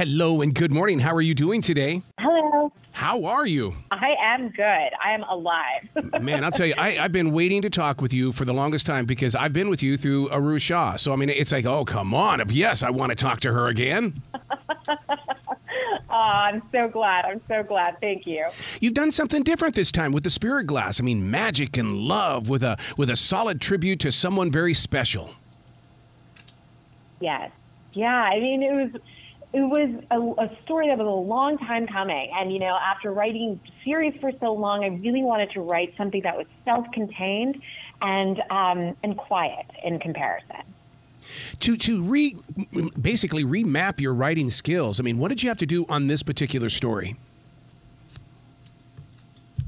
Hello and good morning. How are you doing today? Hello. How are you? I am good. I am alive. Man, I'll tell you, I, have been waiting to talk with you for the longest time because I've been with you through Aru Shah. So, I mean, it's like, oh, come on. If yes, I want to talk to her again. Oh, I'm so glad. I'm so glad. Thank you. You've done something different this time with the spirit glass. I mean, magic and love with a with a solid tribute to someone very special. Yes. Yeah. I mean, it was it was a, a, story that was a long time coming. And, you know, after writing series for so long, I really wanted to write something that was self contained and, um, and quiet in comparison. To, to re, basically remap your writing skills, I mean, what did you have to do on this particular story?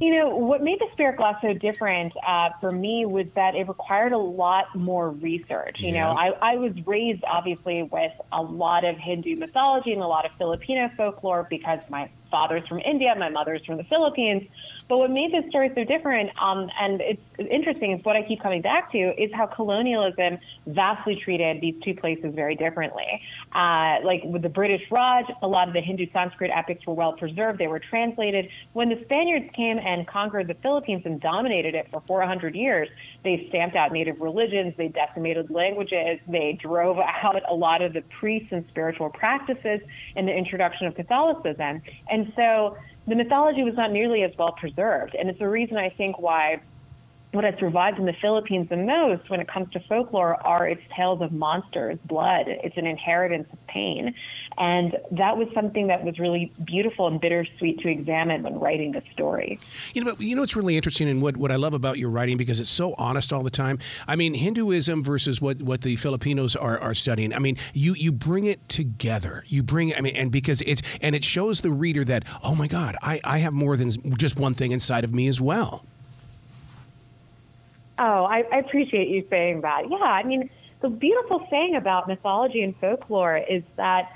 You know, what made the Spirit Glass so different uh, for me was that it required a lot more research. You yeah. know, I, I was raised obviously with a lot of Hindu mythology and a lot of Filipino folklore because my father's from India, my mother's from the Philippines. But what made this story so different, um, and it's interesting, is what I keep coming back to, is how colonialism vastly treated these two places very differently. Uh, like with the British Raj, a lot of the Hindu Sanskrit epics were well preserved, they were translated. When the Spaniards came and conquered the Philippines and dominated it for 400 years, they stamped out native religions, they decimated languages, they drove out a lot of the priests and spiritual practices in the introduction of Catholicism. And so the mythology was not nearly as well preserved. And it's the reason I think why what has survived in the Philippines the most when it comes to folklore are its tales of monsters, blood. It's an inheritance of pain. And that was something that was really beautiful and bittersweet to examine when writing the story. You know, you know what's really interesting and what, what I love about your writing because it's so honest all the time. I mean, Hinduism versus what, what the Filipinos are, are studying. I mean, you, you bring it together. You bring I mean, and because it's and it shows the reader that, oh my God, I, I have more than just one thing inside of me as well. Oh, I, I appreciate you saying that. Yeah, I mean, the beautiful thing about mythology and folklore is that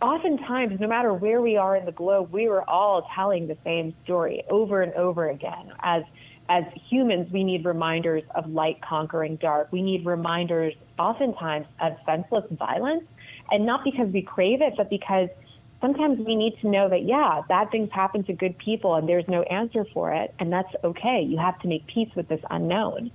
oftentimes, no matter where we are in the globe, we are all telling the same story over and over again. As as humans, we need reminders of light conquering dark. We need reminders, oftentimes, of senseless violence, and not because we crave it, but because sometimes we need to know that, yeah, bad things happen to good people and there's no answer for it. And that's okay. You have to make peace with this unknown.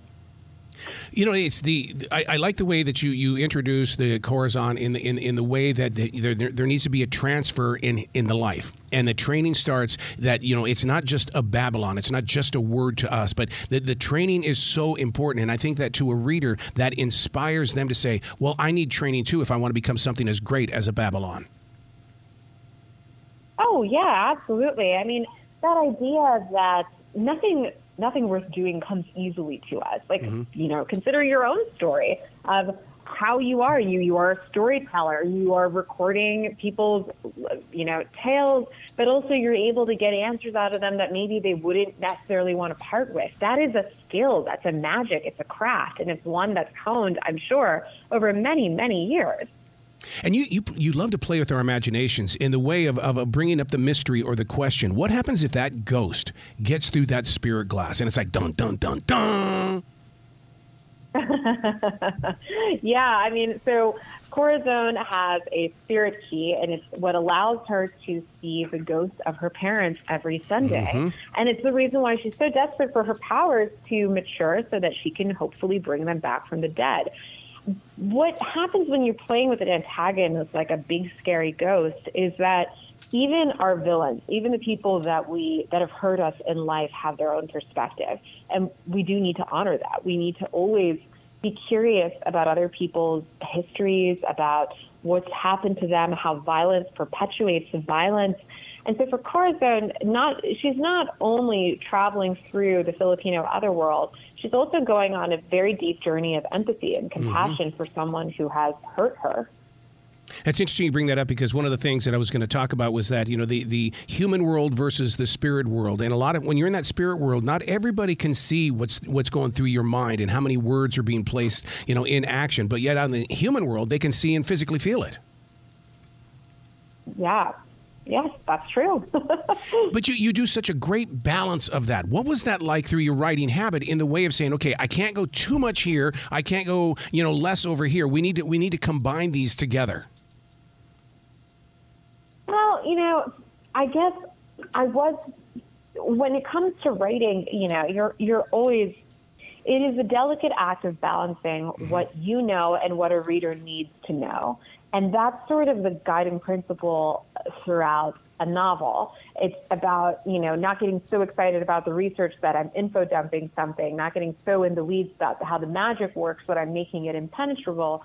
You know, it's the I, I, like the way that you you introduce the Corazon in the in, in the way that the, there, there needs to be a transfer in in the life, and the training starts that you know it's not just a Babaylan, it's not just a word to us, but the the training is so important, and I think that to a reader that inspires them to say, well, I need training too if I want to become something as great as a Babaylan. Oh yeah, absolutely. I mean, that idea that nothing nothing worth doing comes easily to us. Like mm-hmm. you know, consider your own story of how you are. You you are a storyteller. You are recording people's you know tales, but also you're able to get answers out of them that maybe they wouldn't necessarily want to part with. That is a skill. That's a magic. It's a craft, and it's one that's honed, I'm sure, over many many years. And you, you, you love to play with our imaginations in the way of, of bringing up the mystery or the question. What happens if that ghost gets through that spirit glass and it's like dun, dun, dun, dun? yeah, I mean, so Corazon has a spirit key, and it's what allows her to see the ghosts of her parents every Sunday. Mm-hmm. And it's the reason why she's so desperate for her powers to mature so that she can hopefully bring them back from the dead what happens when you're playing with an antagonist like a big scary ghost is that even our villains, even the people that we that have hurt us in life have their own perspective. And we do need to honor that. We need to always be curious about other people's histories, about what's happened to them, how violence perpetuates the violence. And so for Corazon, not she's not only traveling through the Filipino otherworld, she's also going on a very deep journey of empathy and mm-hmm. compassion mm-hmm. for someone who has hurt her. That's interesting you bring that up because one of the things that I was going to talk about was that, you know, the, the human world versus the spirit world. And a lot of when you're in that spirit world, not everybody can see what's what's going through your mind and how many words are being placed, you know, in action. But yet on the human world, they can see and physically feel it. Yeah, Yes, that's true. but you, you do such a great balance of that. What was that like through your writing habit in the way of saying, okay, I can't go too much here, I can't go, you know, less over here. We need to we need to combine these together. Well, you know, I guess I was when it comes to writing, you know, you're you're always it is a delicate act of balancing mm-hmm. what you know and what a reader needs to know. And that's sort of the guiding principle throughout a novel. It's about, you know, not getting so excited about the research that I'm info dumping something, not getting so in the weeds about how the magic works that I'm making it impenetrable.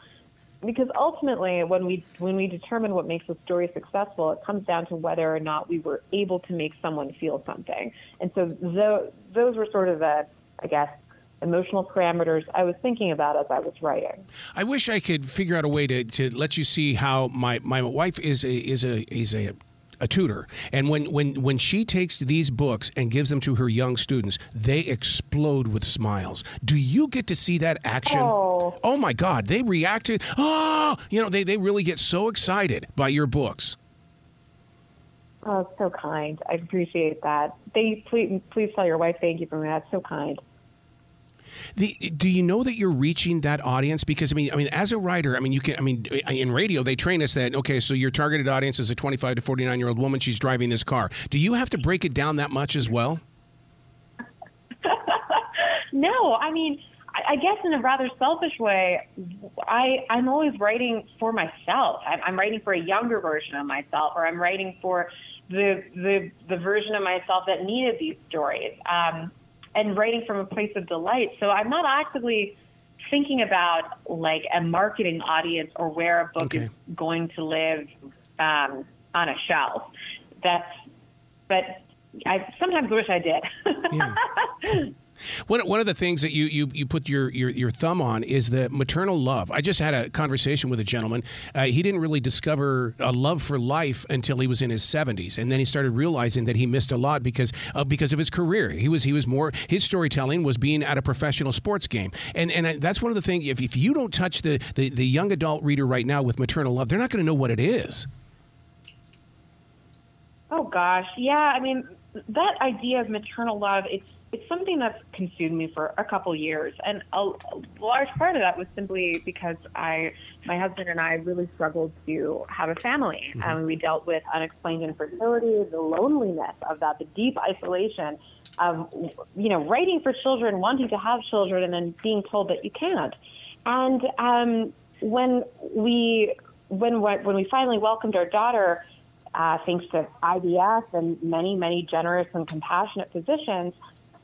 Because ultimately, when we when we determine what makes a story successful, it comes down to whether or not we were able to make someone feel something. And so those, those were sort of the, I guess, emotional parameters I was thinking about as I was writing. I wish I could figure out a way to, to let you see how my, my wife is a is a is a a tutor. And when, when, when she takes these books and gives them to her young students, they explode with smiles. Do you get to see that action? Oh, oh my God, they react to, oh, you know, they, they really get so excited by your books. Oh, so kind. I appreciate that. They please, please tell your wife thank you for me. That's so kind. The, do you know that you're reaching that audience? Because I mean, I mean, as a writer, I mean, you can. I mean, in radio, they train us that okay, so your targeted audience is a 25 to 49 year old woman. She's driving this car. Do you have to break it down that much as well? no, I mean. I guess in a rather selfish way, I, I'm always writing for myself. I'm, I'm writing for a younger version of myself, or I'm writing for the the the version of myself that needed these stories. Um, and writing from a place of delight. So I'm not actively thinking about like a marketing audience or where a book okay. is going to live um, on a shelf. That's, but I sometimes wish I did. yeah. One, one of the things that you, you, you put your, your, your thumb on is the maternal love. I just had a conversation with a gentleman. Uh, he didn't really discover a love for life until he was in his 70s, and then he started realizing that he missed a lot because uh, because of his career. He was he was more his storytelling was being at a professional sports game, and and that's one of the things. If, if you don't touch the, the the young adult reader right now with maternal love, they're not going to know what it is. Oh gosh, yeah. I mean, that idea of maternal love, it's something that's consumed me for a couple years, and a, large part of that was simply because I, my husband and I, really struggled to have a family, mm-hmm. and we dealt with unexplained infertility, the loneliness of that, the deep isolation of, you know, writing for children, wanting to have children, and then being told that you can't. And um, when we, when when we finally welcomed our daughter, uh, thanks to IVF and many, many generous and compassionate physicians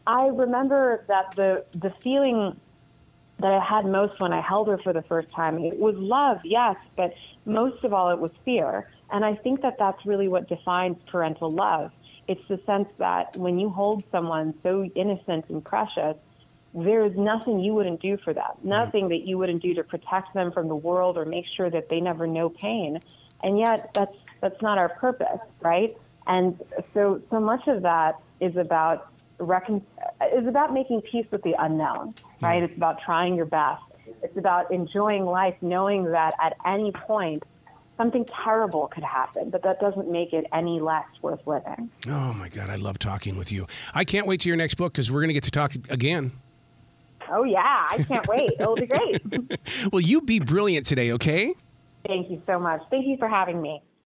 I remember that the the feeling that I had most when I held her for the first time it was love, yes, but most of all it was fear. And I think that that's really what defines parental love. It's the sense that when you hold someone so innocent and precious, there's nothing you wouldn't do for them, mm-hmm. nothing that you wouldn't do to protect them from the world or make sure that they never know pain. And yet, that's that's not our purpose, right? And so, so much of that is about recon- is about making peace with the unknown, right? It's about trying your best. It's about enjoying life, knowing that at any point something terrible could happen, but that doesn't make it any less worth living. Oh my God, I love talking with you. I can't wait to your next book because we're going to get to talk again. Oh yeah, I can't wait. It'll be great. well, you be brilliant today, okay? Thank you so much. Thank you for having me.